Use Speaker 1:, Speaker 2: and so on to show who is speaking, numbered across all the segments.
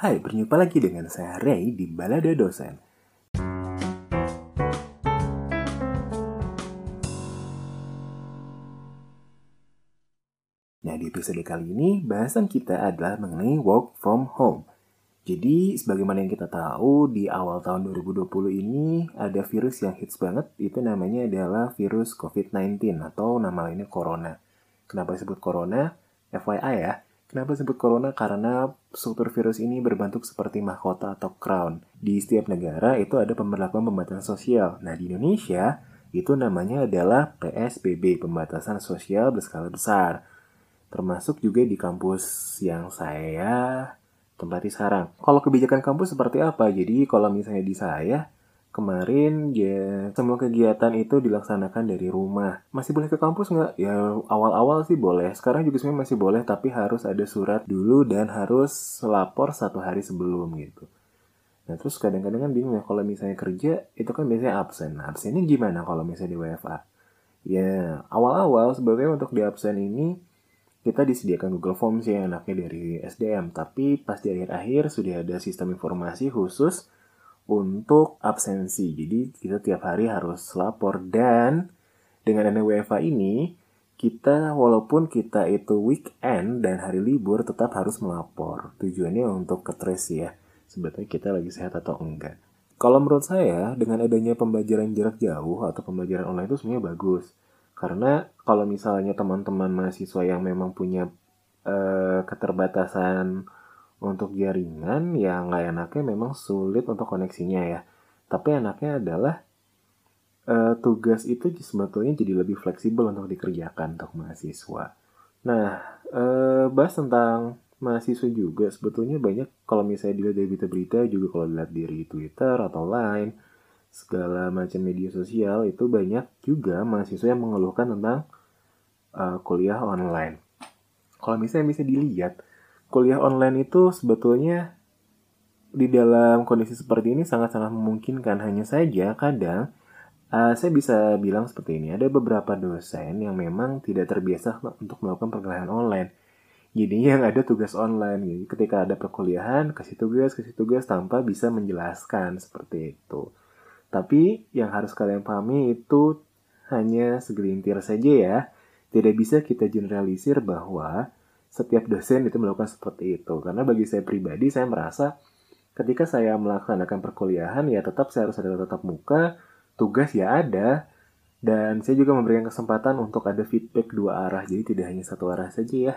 Speaker 1: Hai, berjumpa lagi dengan saya Ray di Balada Dosen. Nah, di episode kali ini, bahasan kita adalah mengenai work from home. Jadi, sebagaimana yang kita tahu, di awal tahun 2020 ini ada virus yang hits banget, itu namanya adalah virus COVID-19 atau nama lainnya Corona. Kenapa disebut Corona? FYI ya, kenapa disebut Corona? Karena struktur virus ini berbentuk seperti mahkota atau crown. Di setiap negara itu ada pemberlakuan pembatasan sosial. Nah, di Indonesia itu namanya adalah PSBB, pembatasan sosial berskala besar termasuk juga di kampus yang saya tempati sekarang. Kalau kebijakan kampus seperti apa? Jadi kalau misalnya di saya kemarin ya semua kegiatan itu dilaksanakan dari rumah. Masih boleh ke kampus nggak? Ya awal-awal sih boleh. Sekarang juga sebenarnya masih boleh, tapi harus ada surat dulu dan harus lapor satu hari sebelum gitu. Nah terus kadang-kadang kan bingung ya kalau misalnya kerja itu kan biasanya absen. Nah, absennya gimana kalau misalnya di WFA? Ya awal-awal sebenarnya untuk di absen ini kita disediakan Google Forms yang enaknya dari SDM, tapi pas di akhir-akhir sudah ada sistem informasi khusus untuk absensi. Jadi kita tiap hari harus lapor dan dengan adanya WFA ini kita walaupun kita itu weekend dan hari libur tetap harus melapor. Tujuannya untuk ke trace ya, sebetulnya kita lagi sehat atau enggak. Kalau menurut saya dengan adanya pembelajaran jarak jauh atau pembelajaran online itu sebenarnya bagus karena kalau misalnya teman-teman mahasiswa yang memang punya uh, keterbatasan untuk jaringan, ya nggak enaknya memang sulit untuk koneksinya ya. Tapi enaknya adalah uh, tugas itu sebetulnya jadi lebih fleksibel untuk dikerjakan untuk mahasiswa. Nah, uh, bahas tentang mahasiswa juga sebetulnya banyak kalau misalnya dilihat dari berita-berita juga kalau dilihat di Twitter atau lain segala macam media sosial itu banyak juga mahasiswa yang mengeluhkan tentang uh, kuliah online. Kalau misalnya bisa dilihat, kuliah online itu sebetulnya di dalam kondisi seperti ini sangat-sangat memungkinkan. Hanya saja kadang uh, saya bisa bilang seperti ini, ada beberapa dosen yang memang tidak terbiasa untuk melakukan perkuliahan online. Jadi yang ada tugas online. Jadi ketika ada perkuliahan, kasih tugas, kasih tugas tanpa bisa menjelaskan seperti itu. Tapi yang harus kalian pahami itu hanya segelintir saja ya. Tidak bisa kita generalisir bahwa setiap dosen itu melakukan seperti itu. Karena bagi saya pribadi, saya merasa ketika saya melaksanakan perkuliahan, ya tetap saya harus ada tetap muka, tugas ya ada, dan saya juga memberikan kesempatan untuk ada feedback dua arah, jadi tidak hanya satu arah saja ya.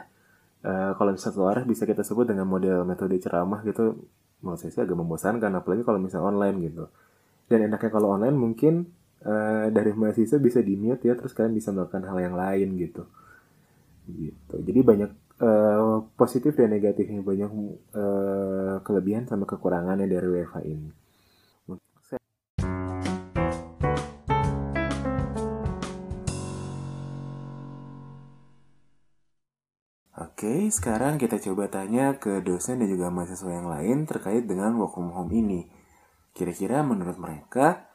Speaker 1: Uh, kalau satu arah bisa kita sebut dengan model metode ceramah gitu, menurut saya sih agak membosankan, apalagi kalau misalnya online gitu dan enaknya kalau online mungkin uh, dari mahasiswa bisa di mute ya terus kalian bisa melakukan hal yang lain gitu gitu jadi banyak uh, positif dan negatifnya banyak uh, kelebihan sama kekurangannya dari WFH ini Oke, sekarang kita coba tanya ke dosen dan juga mahasiswa yang lain terkait dengan work from home ini. Kira-kira menurut mereka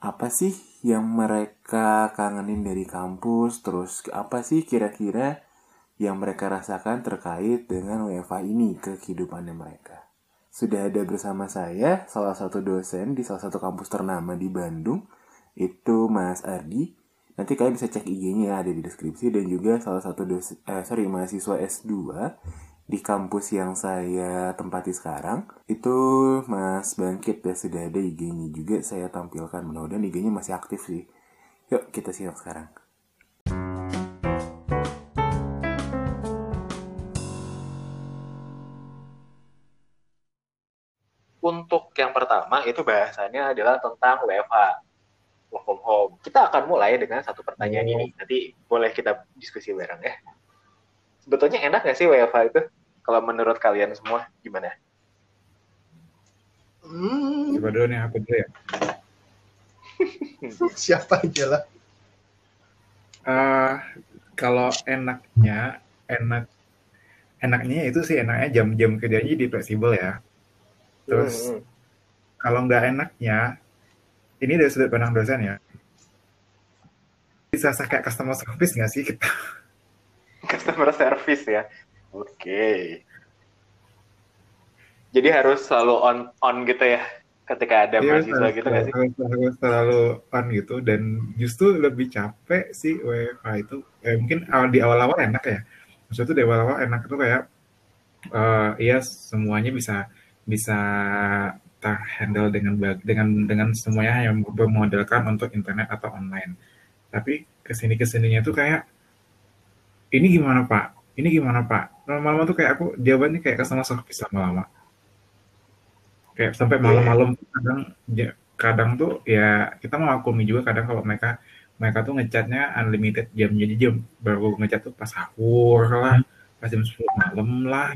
Speaker 1: apa sih yang mereka kangenin dari kampus? Terus apa sih kira-kira yang mereka rasakan terkait dengan WFA ini ke kehidupannya mereka? Sudah ada bersama saya salah satu dosen di salah satu kampus ternama di Bandung, itu Mas Ardi. Nanti kalian bisa cek IG-nya ada di deskripsi dan juga salah satu dosen, eh, sorry mahasiswa S2 di kampus yang saya tempati sekarang itu Mas Bangkit ya sudah ada IG-nya juga saya tampilkan mudah-mudahan IG-nya masih aktif sih yuk kita simak sekarang untuk yang pertama itu bahasanya adalah tentang WFH work from home kita akan mulai dengan satu pertanyaan oh. ini nanti boleh kita diskusi bareng ya sebetulnya enak gak sih WFH itu kalau menurut kalian semua gimana?
Speaker 2: Hmm. Coba dulu nih aku dulu ya.
Speaker 3: Siapa aja lah.
Speaker 2: Uh, kalau enaknya, enak enaknya itu sih enaknya jam-jam kerjanya jadi fleksibel ya. Terus hmm. kalau nggak enaknya, ini dari sudut pandang dosen ya. Bisa kayak customer service nggak sih kita?
Speaker 1: Customer service ya. Oke.
Speaker 4: Jadi harus selalu on on gitu ya ketika ada iya, mahasiswa gitu nggak sih?
Speaker 2: Harus, harus selalu on gitu dan justru lebih capek sih WFH itu. Eh, mungkin awal di awal-awal enak ya. Maksudnya tuh di awal-awal enak tuh kayak uh, iya semuanya bisa bisa terhandle dengan dengan dengan semuanya yang bermodelkan untuk internet atau online. Tapi ke sini ke sininya tuh kayak ini gimana pak? Ini gimana pak? Lama-lama tuh kayak aku jawabannya kayak ke sana servis lama-lama. Kayak sampai iya. malam-malam kadang kadang tuh ya kita mengakumi juga kadang kalau mereka mereka tuh ngechatnya unlimited jam jadi jam baru ngechat tuh pas sahur lah, pas jam 10 malam lah.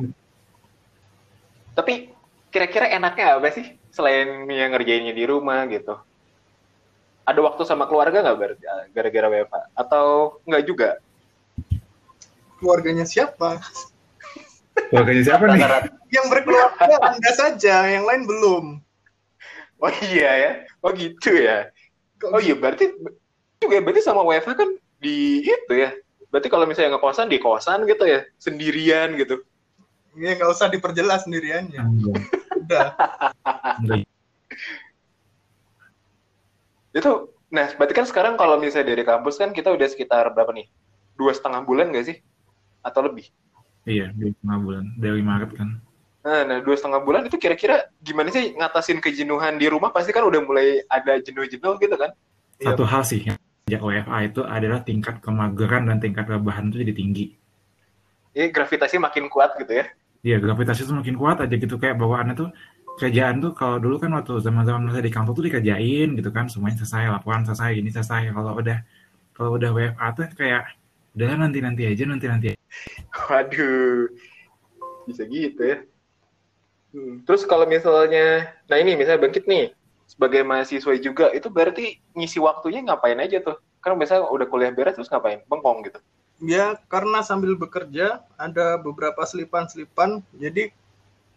Speaker 4: Tapi kira-kira enaknya apa sih selain yang ngerjainnya di rumah gitu? Ada waktu sama keluarga nggak gara-gara WFH? Atau nggak juga?
Speaker 3: Keluarganya siapa?
Speaker 2: Keluarganya siapa nih?
Speaker 3: Yang berkeluarga Anda saja, yang lain belum.
Speaker 4: Oh iya ya? Oh gitu ya? Oh iya berarti juga berarti sama WFH kan di itu ya? Berarti kalau misalnya ngekosan di kosan gitu ya? Sendirian gitu?
Speaker 3: Iya nggak usah diperjelas sendiriannya. Udah.
Speaker 4: itu, nah berarti kan sekarang kalau misalnya dari kampus kan kita udah sekitar berapa nih? Dua setengah bulan nggak sih? Atau lebih?
Speaker 2: Iya, dua setengah bulan dari Maret kan.
Speaker 4: Nah, nah dua setengah bulan itu kira-kira gimana sih ngatasin kejenuhan di rumah? Pasti kan udah mulai ada jenuh-jenuh gitu kan?
Speaker 2: Satu iya. hal sih yang sejak WFA itu adalah tingkat kemageran dan tingkat rebahan itu jadi tinggi.
Speaker 4: Iya, gravitasi makin kuat gitu ya?
Speaker 2: Iya, gravitasi itu makin kuat aja gitu kayak bawaannya tuh kerjaan tuh kalau dulu kan waktu zaman-zaman masa di kampus tuh dikerjain gitu kan semuanya selesai laporan selesai ini selesai kalau udah kalau udah WFA tuh kayak udah nanti nanti aja nanti nanti
Speaker 4: waduh bisa gitu ya. Hmm. terus kalau misalnya nah ini misalnya bangkit nih sebagai mahasiswa juga itu berarti ngisi waktunya ngapain aja tuh? Kan biasanya udah kuliah beres terus ngapain? Bengkong gitu
Speaker 3: ya karena sambil bekerja ada beberapa selipan-selipan. Jadi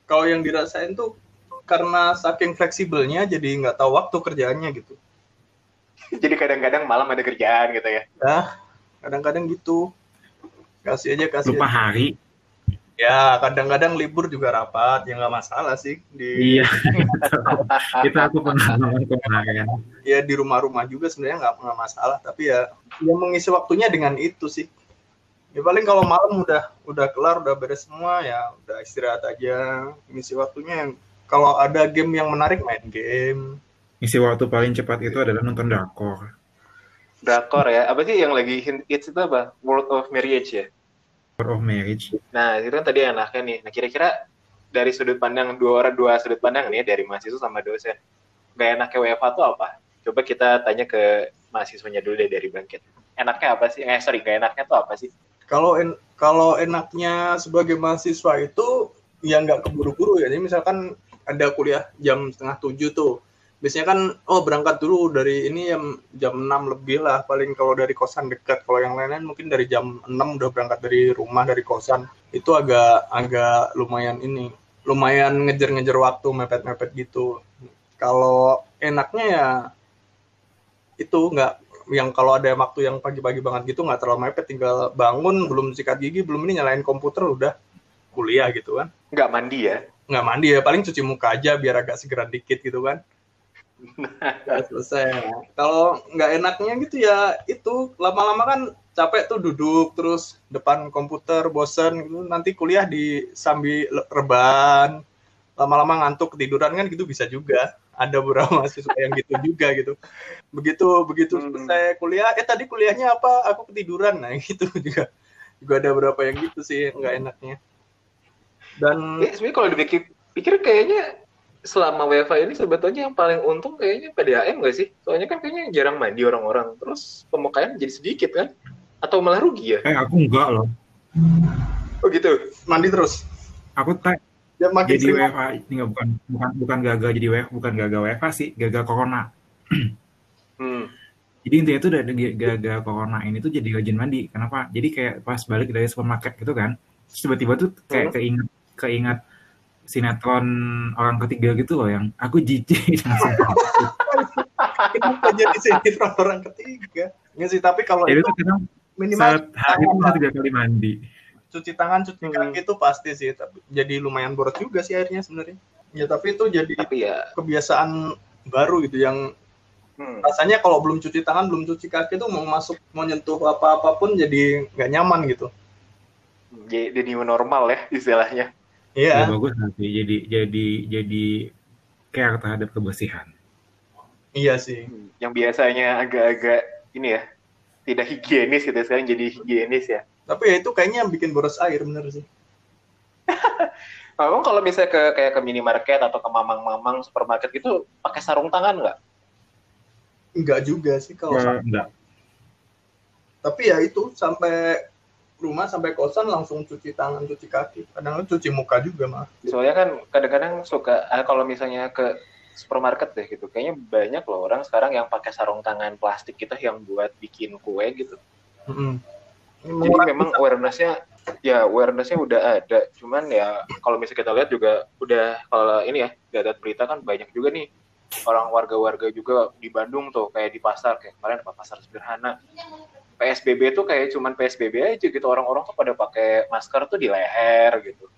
Speaker 3: kalau yang dirasain tuh karena saking fleksibelnya jadi nggak tahu waktu kerjaannya gitu.
Speaker 4: Jadi kadang-kadang malam ada kerjaan gitu ya?
Speaker 3: Ya kadang-kadang gitu. Kasih aja kasih
Speaker 2: lupa
Speaker 3: aja.
Speaker 2: hari.
Speaker 3: Ya kadang-kadang libur juga rapat ya nggak masalah sih.
Speaker 2: Di iya. Itu aku pengalaman kemarin.
Speaker 3: Ya di rumah-rumah juga sebenarnya nggak nggak masalah. Tapi ya yang mengisi waktunya dengan itu sih ya paling kalau malam udah udah kelar udah beres semua ya udah istirahat aja ngisi waktunya yang kalau ada game yang menarik main game.
Speaker 2: Ngisi waktu paling cepat itu adalah nonton drakor.
Speaker 4: Drakor ya apa sih yang lagi hits itu apa? World of Marriage ya?
Speaker 2: World of Marriage.
Speaker 4: Nah itu kan tadi enaknya nih. Nah kira-kira dari sudut pandang dua orang dua sudut pandang nih dari mahasiswa sama dosen. Gak enaknya WFH tuh apa? Coba kita tanya ke mahasiswanya dulu deh dari Bangkit. Enaknya apa sih? Eh sorry gak enaknya tuh apa sih
Speaker 3: kalau en kalau enaknya sebagai mahasiswa itu ya nggak keburu-buru ya. Jadi misalkan ada kuliah jam setengah tujuh tuh. Biasanya kan oh berangkat dulu dari ini jam jam 6 lebih lah paling kalau dari kosan dekat. Kalau yang lain-lain mungkin dari jam 6 udah berangkat dari rumah dari kosan. Itu agak agak lumayan ini lumayan ngejar-ngejar waktu mepet-mepet gitu. Kalau enaknya ya itu nggak yang kalau ada waktu yang pagi-pagi banget gitu nggak terlalu mepet tinggal bangun belum sikat gigi belum ini nyalain komputer udah kuliah gitu kan.
Speaker 4: Nggak mandi ya?
Speaker 3: Nggak mandi ya paling cuci muka aja biar agak segera dikit gitu kan. Gak selesai. Kalau nggak enaknya gitu ya itu. Lama-lama kan capek tuh duduk terus depan komputer bosen gitu. Nanti kuliah di sambil reban lama-lama ngantuk ketiduran kan gitu bisa juga ada beberapa mahasiswa yang gitu juga gitu. Begitu begitu hmm. selesai kuliah eh tadi kuliahnya apa? Aku ketiduran. Nah gitu juga. Juga ada beberapa yang gitu sih nggak enaknya.
Speaker 4: Dan ya, sebenarnya kalau dipikir pikir kayaknya selama WiFi ini sebetulnya yang paling untung kayaknya PDAM nggak sih? Soalnya kan kayaknya jarang mandi orang-orang. Terus pemakaian jadi sedikit kan? Atau malah rugi ya?
Speaker 2: Eh aku enggak loh.
Speaker 4: Oh gitu?
Speaker 3: Mandi terus?
Speaker 2: Aku tak
Speaker 3: ya, makin
Speaker 2: jadi sering... WFA ini nggak bukan bukan bukan gagal jadi WFA bukan gagal WFA sih gagal corona hmm. jadi intinya itu dari gagal corona ini tuh jadi rajin mandi kenapa jadi kayak pas balik dari supermarket gitu kan tiba-tiba tuh kayak hmm. keinget keinget sinetron orang ketiga gitu loh yang aku jijik
Speaker 3: Kenapa jadi sinetron orang ketiga? Nggak sih, tapi kalau
Speaker 2: itu, itu minimal hari itu tiga kali mandi
Speaker 3: cuci tangan cuci hmm. kaki itu pasti sih tapi jadi lumayan boros juga sih airnya sebenarnya Ya tapi itu jadi
Speaker 4: Tapi ya,
Speaker 3: kebiasaan baru gitu yang
Speaker 4: hmm,
Speaker 3: rasanya kalau belum cuci tangan, belum cuci kaki tuh mau masuk, mau nyentuh apa-apa pun jadi nggak nyaman gitu.
Speaker 4: jadi new normal ya istilahnya.
Speaker 2: Ya,
Speaker 3: Iya,
Speaker 2: bagus nanti jadi jadi jadi care terhadap kebersihan.
Speaker 3: iya sih.
Speaker 4: Hmm, Yang biasanya agak-agak ini ya, tidak higienis gitu sekarang jadi higienis ya.
Speaker 3: Tapi ya itu kayaknya yang bikin boros air bener sih.
Speaker 4: Memang kalau misalnya ke kayak ke minimarket atau ke mamang-mamang supermarket gitu pakai sarung tangan nggak?
Speaker 3: Enggak juga sih kalau
Speaker 2: Eh, enggak.
Speaker 3: tapi ya itu sampai rumah sampai kosan langsung cuci tangan cuci kaki kadang cuci muka juga mah
Speaker 4: Soalnya kan kadang-kadang suka ah, kalau misalnya ke supermarket deh gitu, kayaknya banyak loh orang sekarang yang pakai sarung tangan plastik gitu yang buat bikin kue gitu.
Speaker 3: Mm-mm.
Speaker 4: Jadi memang awareness-nya ya awareness-nya udah ada, cuman ya kalau misalnya kita lihat juga udah kalau ini ya lihat berita kan banyak juga nih. Orang warga-warga juga di Bandung tuh kayak di pasar kayak kemarin apa pasar sederhana. PSBB tuh kayak cuman PSBB aja gitu. Orang-orang tuh pada pakai masker tuh di leher gitu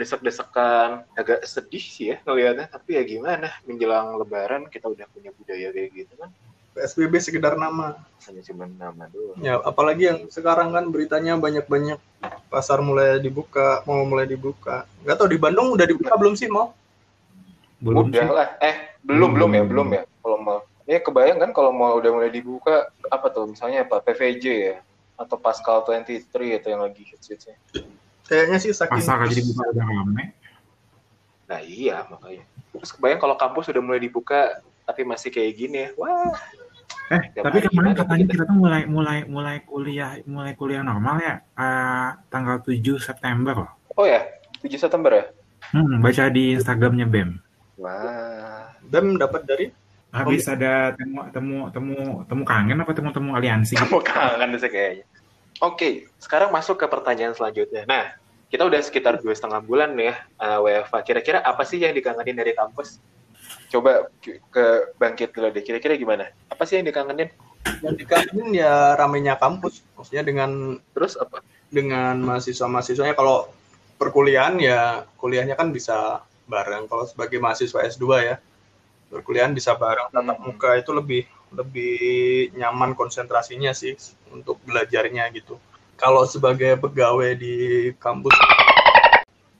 Speaker 4: desek-desekan. Agak sedih sih ya ngelihatnya tapi ya gimana? Menjelang lebaran kita udah punya budaya kayak gitu kan.
Speaker 3: PSBB sekedar nama.
Speaker 4: Hanya cuma nama doang.
Speaker 3: Ya apalagi yang sekarang kan beritanya banyak-banyak. Pasar mulai dibuka mau mulai dibuka. Nggak tahu di Bandung udah dibuka belum sih mau
Speaker 2: Belum
Speaker 4: udah
Speaker 2: sih.
Speaker 4: lah. Eh belum belum
Speaker 2: Belum.
Speaker 4: ya belum ya kalau mau ya kebayang kan kalau mau udah mulai dibuka apa tuh? Misalnya apa? PVJ ya? Atau Pascal 23 itu yang lagi hits hitsnya
Speaker 3: kayaknya sih saking
Speaker 2: Pasar aja dibuka udah rame.
Speaker 4: nah iya makanya. Terus kebayang kalau kampus udah mulai dibuka tapi masih kayak gini ya. Wah.
Speaker 2: Eh, tapi kemarin katanya
Speaker 4: kita?
Speaker 2: kita tuh mulai mulai mulai kuliah mulai kuliah normal ya eh, tanggal 7 September loh.
Speaker 4: oh ya 7 September ya?
Speaker 2: Hmm, baca di Instagramnya BEM.
Speaker 4: wah.
Speaker 3: BEM dapat dari?
Speaker 2: Habis ada temu temu temu temu kangen apa temu temu aliansi?
Speaker 4: Kamu kangen sih kayaknya. Oke sekarang masuk ke pertanyaan selanjutnya. Nah kita udah sekitar dua setengah bulan nih ya eh, WFA kira-kira apa sih yang dikangenin dari kampus? Coba ke ke bangkit dulu deh. Kira-kira gimana? Apa sih yang dikangenin?
Speaker 3: Yang dikangenin ya ramenya kampus. Maksudnya dengan
Speaker 4: terus apa?
Speaker 3: dengan mahasiswa-mahasiswanya. Kalau perkuliahan ya kuliahnya kan bisa bareng. Kalau sebagai mahasiswa S2 ya perkuliahan bisa bareng tatap
Speaker 4: Hmm.
Speaker 3: muka. Itu lebih lebih nyaman konsentrasinya sih untuk belajarnya gitu kalau sebagai pegawai di kampus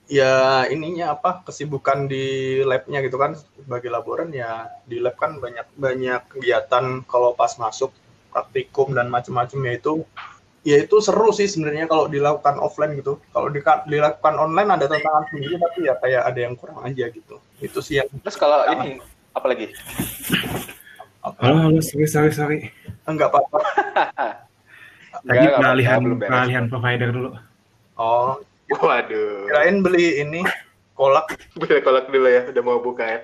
Speaker 3: ya ininya apa kesibukan di labnya gitu kan. Sebagai laboran ya di lab kan banyak banyak kegiatan. Kalau pas masuk praktikum dan macam-macamnya itu ya itu seru sih sebenarnya kalau dilakukan offline gitu. Kalau di, dilakukan online ada tantangan sendiri tapi ya kayak ada yang kurang aja gitu. Itu sih yang
Speaker 4: terus kalau ini apa lagi?
Speaker 3: Apa?
Speaker 2: Halo, halo, sorry, sorry, sorry.
Speaker 3: enggak apa-apa
Speaker 2: Tadi
Speaker 4: Enggak, enggak
Speaker 2: peralihan
Speaker 4: beres.
Speaker 2: peralihan provider dulu.
Speaker 3: oh
Speaker 4: waduh
Speaker 3: kirain beli ini kolak
Speaker 4: boleh kolak dulu ya udah mau buka ya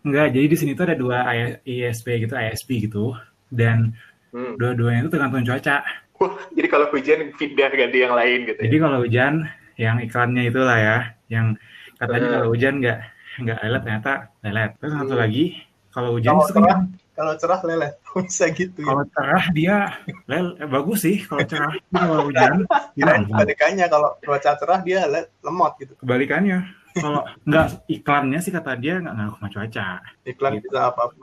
Speaker 2: Enggak, jadi di sini tuh ada dua I- ISP gitu, ISP gitu. Dan
Speaker 4: hmm.
Speaker 2: dua-duanya itu tergantung cuaca.
Speaker 4: wah jadi kalau hujan pindah ganti yang lain gitu
Speaker 2: Jadi
Speaker 4: ya
Speaker 2: kalau hujan, yang iklannya itulah ya, yang katanya
Speaker 4: Eh.
Speaker 2: kalau hujan nggak nggak lelet ternyata lelet. Terus satu
Speaker 4: Hmm.
Speaker 2: lagi, kalau hujan
Speaker 3: Kalau
Speaker 2: itu kan
Speaker 3: kalau cerah leleh bisa gitu ya
Speaker 2: kalau cerah dia lel eh, bagus sih kalau cerah. Kalau hujan
Speaker 3: kirain kebalikannya kalau cuaca cerah dia le- lemot gitu
Speaker 2: kebalikannya. Kalau nggak iklannya sih kata dia nggak ngaruh sama cuaca.
Speaker 3: iklan
Speaker 2: Gitu.
Speaker 3: bisa apa pun